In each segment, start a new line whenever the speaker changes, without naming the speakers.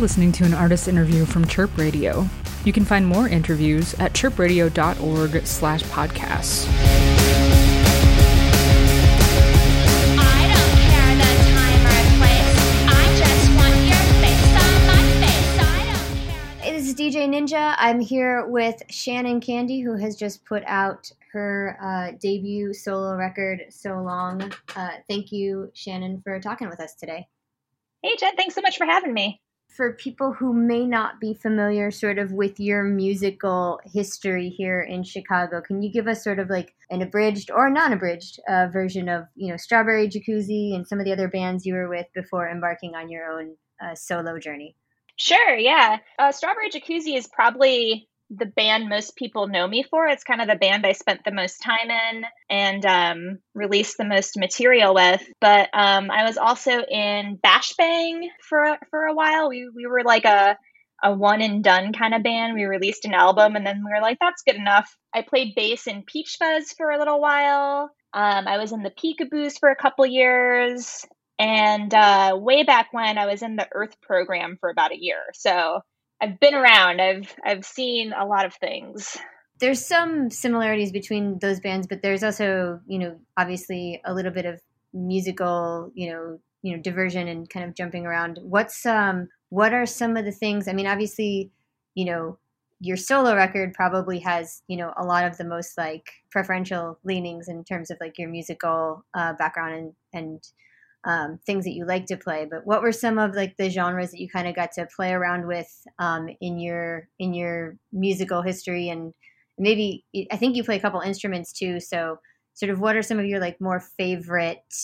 listening to an artist interview from Chirp Radio. You can find more interviews at chirpradio.org slash podcasts.
I don't care the time or place. I just want your face on my face. I don't care.
Hey, this is DJ Ninja. I'm here with Shannon Candy, who has just put out her uh, debut solo record, So Long. Uh, thank you, Shannon, for talking with us today.
Hey, Jen, thanks so much for having me.
For people who may not be familiar sort of with your musical history here in Chicago, can you give us sort of like an abridged or non-abridged uh, version of, you know, Strawberry Jacuzzi and some of the other bands you were with before embarking on your own uh, solo journey?
Sure, yeah. Uh, Strawberry Jacuzzi is probably the band most people know me for. It's kind of the band I spent the most time in and um, released the most material with. But um, I was also in Bash Bang for for a while. We we were like a a one and done kind of band. We released an album and then we were like, that's good enough. I played bass in Peach Fuzz for a little while. Um, I was in the Peekaboos for a couple years. And uh, way back when I was in the Earth program for about a year. So I've been around. I've I've seen a lot of things.
there's some similarities between those bands, but there's also, you know, obviously a little bit of musical, you know, you know, diversion and kind of jumping around. What's um what are some of the things? I mean, obviously, you know, your solo record probably has, you know, a lot of the most like preferential leanings in terms of like your musical uh, background and and um, things that you like to play. But what were some of like the genres that you kind of got to play around with um, in your in your musical history and maybe I think you play a couple instruments too. So, sort of, what are some of your like more favorite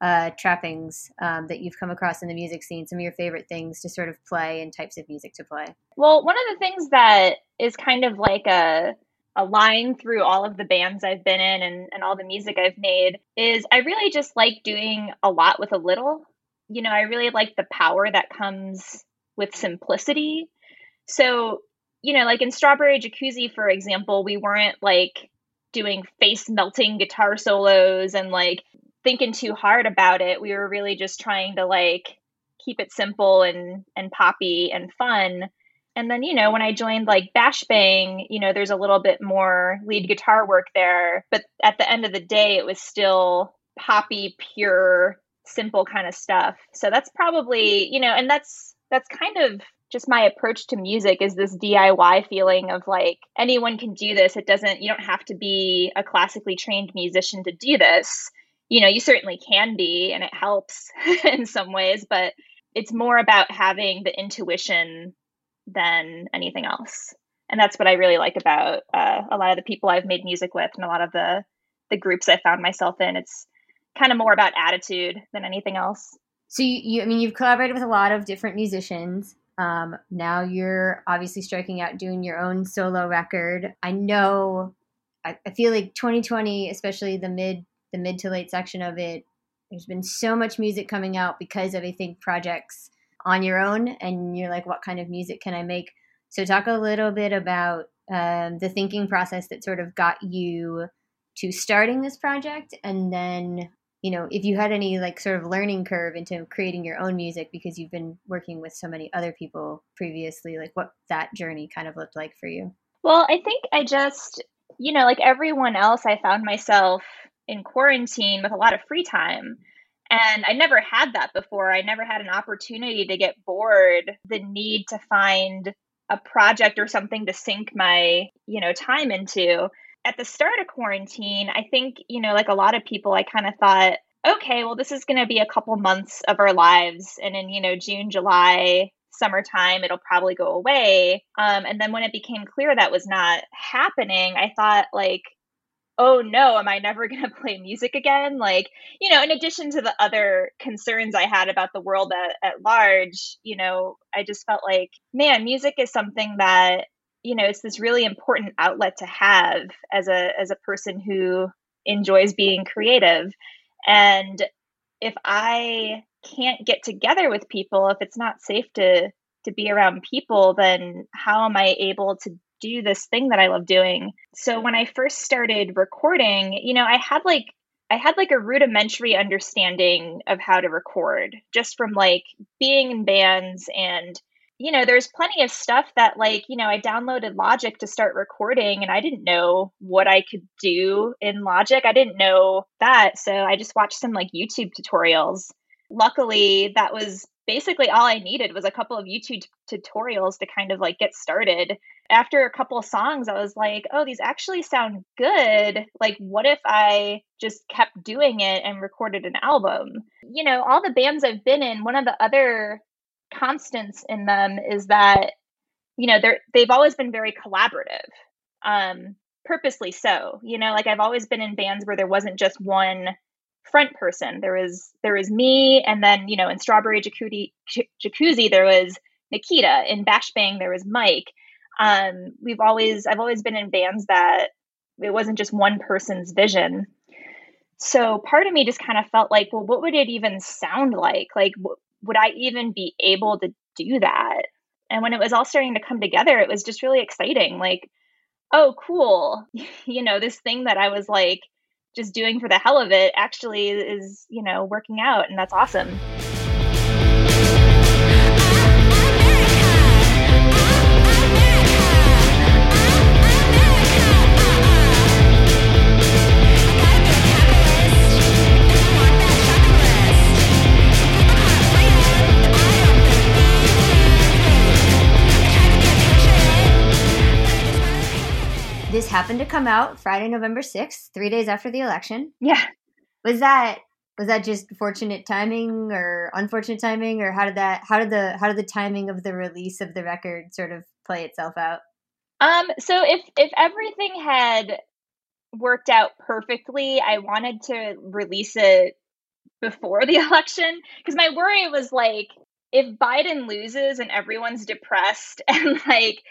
uh, trappings um, that you've come across in the music scene? Some of your favorite things to sort of play and types of music to play.
Well, one of the things that is kind of like a a line through all of the bands I've been in and, and all the music I've made is I really just like doing a lot with a little. You know, I really like the power that comes with simplicity. So, you know, like in Strawberry Jacuzzi, for example, we weren't like doing face melting guitar solos and like thinking too hard about it. We were really just trying to like keep it simple and and poppy and fun. And then, you know, when I joined like Bash Bang, you know, there's a little bit more lead guitar work there, but at the end of the day it was still poppy, pure, simple kind of stuff. So that's probably, you know, and that's that's kind of just my approach to music is this DIY feeling of like anyone can do this. It doesn't you don't have to be a classically trained musician to do this. You know, you certainly can be and it helps in some ways, but it's more about having the intuition than anything else. And that's what I really like about uh, a lot of the people I've made music with and a lot of the the groups I found myself in. It's kind of more about attitude than anything else.
So, you, you I mean, you've collaborated with a lot of different musicians. Um, now you're obviously striking out doing your own solo record. I know, I, I feel like 2020, especially the mid the mid to late section of it, there's been so much music coming out because of I think projects on your own, and you're like, what kind of music can I make? So talk a little bit about um, the thinking process that sort of got you to starting this project, and then you know if you had any like sort of learning curve into creating your own music because you've been working with so many other people previously, like what that journey kind of looked like for you.
Well, I think I just, you know, like everyone else, I found myself in quarantine with a lot of free time. And I never had that before. I never had an opportunity to get bored, the need to find a project or something to sink my, you know, time into. At the start of quarantine, I think, you know, like a lot of people, I kind of thought, okay, well, this is going to be a couple months of our lives. And in, you know, June, July, summertime, it'll probably go away. Um, and then when it became clear that was not happening, I thought, like, oh no, am I never going to play music again? Like, you know, in addition to the other concerns I had about the world at, at large, you know, I just felt like, man, music is something that, you know, it's this really important outlet to have as a as a person who enjoys being creative. And if I can't get together with people, if it's not safe to to be around people, then how am I able to do this thing that I love doing. So when I first started recording, you know, I had like I had like a rudimentary understanding of how to record just from like being in bands and you know, there's plenty of stuff that, like, you know, I downloaded Logic to start recording and I didn't know what I could do in Logic. I didn't know that. So I just watched some like YouTube tutorials. Luckily, that was basically all I needed was a couple of YouTube t- tutorials to kind of like get started. After a couple of songs, I was like, oh, these actually sound good. Like, what if I just kept doing it and recorded an album? You know, all the bands I've been in, one of the other constants in them is that you know they're they've always been very collaborative um purposely so you know like i've always been in bands where there wasn't just one front person there was there was me and then you know in strawberry jacuzzi jacuzzi there was nikita in bash bang there was mike um we've always i've always been in bands that it wasn't just one person's vision so part of me just kind of felt like well what would it even sound like like would I even be able to do that? And when it was all starting to come together, it was just really exciting. Like, oh, cool. you know, this thing that I was like just doing for the hell of it actually is, you know, working out. And that's awesome.
Happened to come out Friday, November 6th, three days after the election.
Yeah.
Was that was that just fortunate timing or unfortunate timing or how did that how did the how did the timing of the release of the record sort of play itself out?
Um so if if everything had worked out perfectly, I wanted to release it before the election because my worry was like if Biden loses and everyone's depressed and like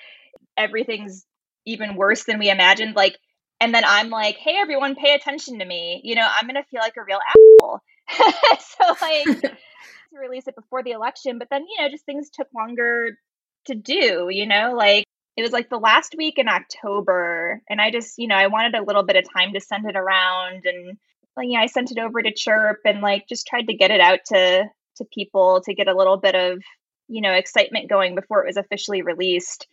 everything's even worse than we imagined. Like, and then I'm like, hey, everyone, pay attention to me. You know, I'm going to feel like a real asshole. so, like, to release it before the election, but then, you know, just things took longer to do, you know, like, it was like the last week in October, and I just, you know, I wanted a little bit of time to send it around, and like, yeah, I sent it over to Chirp, and like just tried to get it out to to people to get a little bit of, you know, excitement going before it was officially released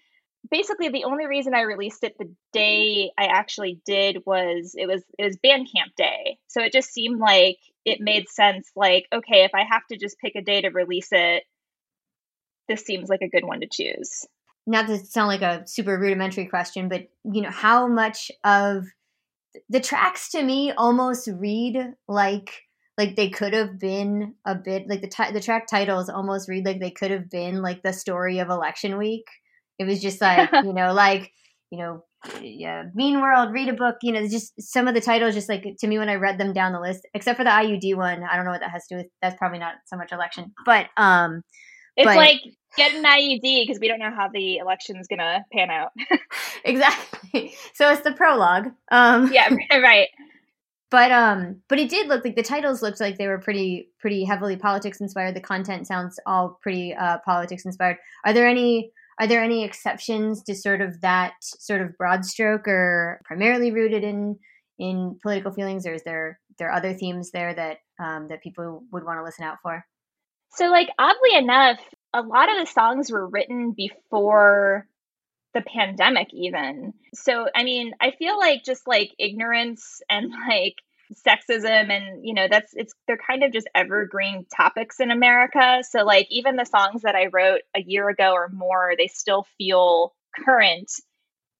basically the only reason I released it the day I actually did was it was it was Bandcamp day. So it just seemed like it made sense like okay, if I have to just pick a day to release it, this seems like a good one to choose.
Not to sound like a super rudimentary question, but you know, how much of the tracks to me almost read like like they could have been a bit like the t- the track titles almost read like they could have been like the story of election week it was just like, you know, like, you know, yeah, Mean World, read a book, you know, just some of the titles just like to me when I read them down the list, except for the IUD one. I don't know what that has to do with that's probably not so much election. But um
it's
but,
like get an IUD because we don't know how the election's gonna pan out.
exactly. So it's the prologue. Um
Yeah, right.
But um but it did look like the titles looked like they were pretty pretty heavily politics inspired. The content sounds all pretty uh politics inspired. Are there any are there any exceptions to sort of that sort of broad stroke or primarily rooted in in political feelings or is there there other themes there that um, that people would want to listen out for?
So like oddly enough a lot of the songs were written before the pandemic even. So i mean i feel like just like ignorance and like sexism and you know that's it's they're kind of just evergreen topics in America. So like even the songs that I wrote a year ago or more they still feel current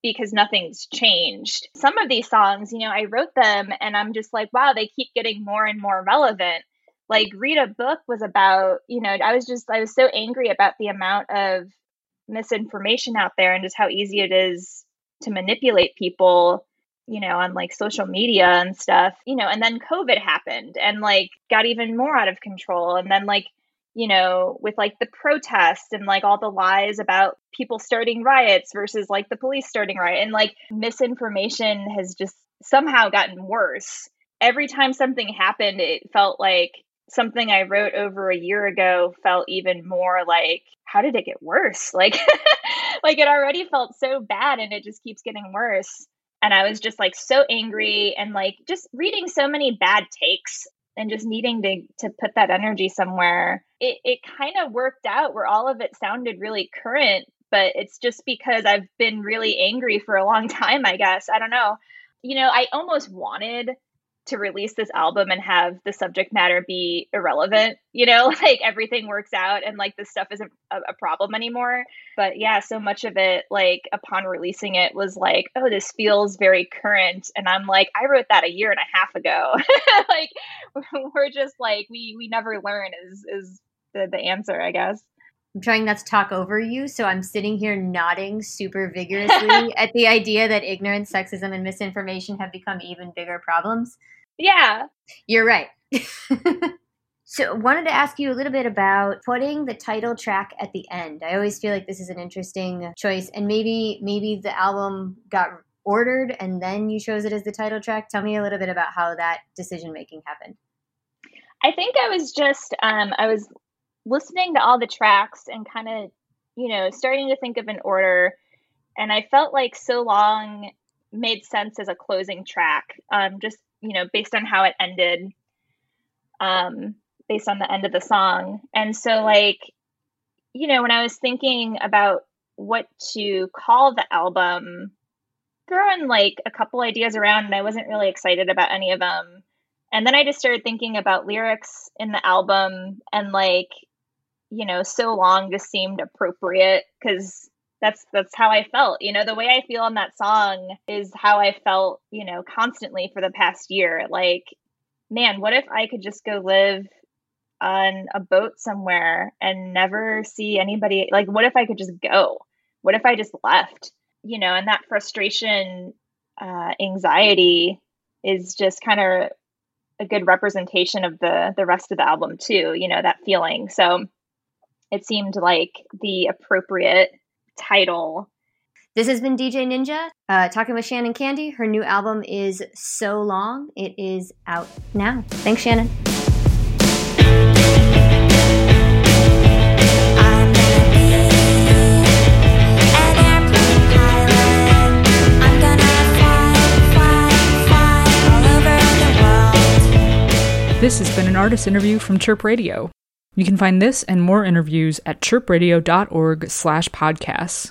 because nothing's changed. Some of these songs you know I wrote them and I'm just like wow they keep getting more and more relevant. Like read a book was about you know I was just I was so angry about the amount of misinformation out there and just how easy it is to manipulate people you know, on like social media and stuff, you know, and then COVID happened and like got even more out of control. And then, like, you know, with like the protests and like all the lies about people starting riots versus like the police starting riot and like misinformation has just somehow gotten worse. Every time something happened, it felt like something I wrote over a year ago felt even more like, how did it get worse? Like, like it already felt so bad and it just keeps getting worse and I was just like so angry and like just reading so many bad takes and just needing to to put that energy somewhere. it, it kind of worked out where all of it sounded really current, but it's just because I've been really angry for a long time, I guess. I don't know. You know, I almost wanted to release this album and have the subject matter be irrelevant, you know, like everything works out and like this stuff isn't a, a, problem anymore. But yeah, so much of it, like upon releasing it, was like, oh, this feels very current. And I'm like, I wrote that a year and a half ago. like we're just like we we never learn is is the, the answer, I guess.
I'm trying not to talk over you, so I'm sitting here nodding super vigorously at the idea that ignorance, sexism, and misinformation have become even bigger problems.
Yeah.
You're right. so, wanted to ask you a little bit about putting the title track at the end. I always feel like this is an interesting choice, and maybe maybe the album got ordered and then you chose it as the title track. Tell me a little bit about how that decision making happened.
I think I was just um, I was listening to all the tracks and kind of you know starting to think of an order, and I felt like so long made sense as a closing track. Um, just you know, based on how it ended, um, based on the end of the song. And so, like, you know, when I was thinking about what to call the album, throwing like a couple ideas around, and I wasn't really excited about any of them. And then I just started thinking about lyrics in the album, and like, you know, so long just seemed appropriate because that's that's how I felt. You know, the way I feel on that song is how I felt, you know, constantly for the past year. Like, man, what if I could just go live on a boat somewhere and never see anybody? Like, what if I could just go? What if I just left? You know, and that frustration, uh, anxiety is just kind of a good representation of the the rest of the album too. You know, that feeling. So it seemed like the appropriate title.
This has been DJ Ninja uh, talking with Shannon Candy. Her new album is So Long. It is out now. Thanks, Shannon.
This has been an artist interview from Chirp Radio. You can find this and more interviews at chirpradio.org slash podcasts.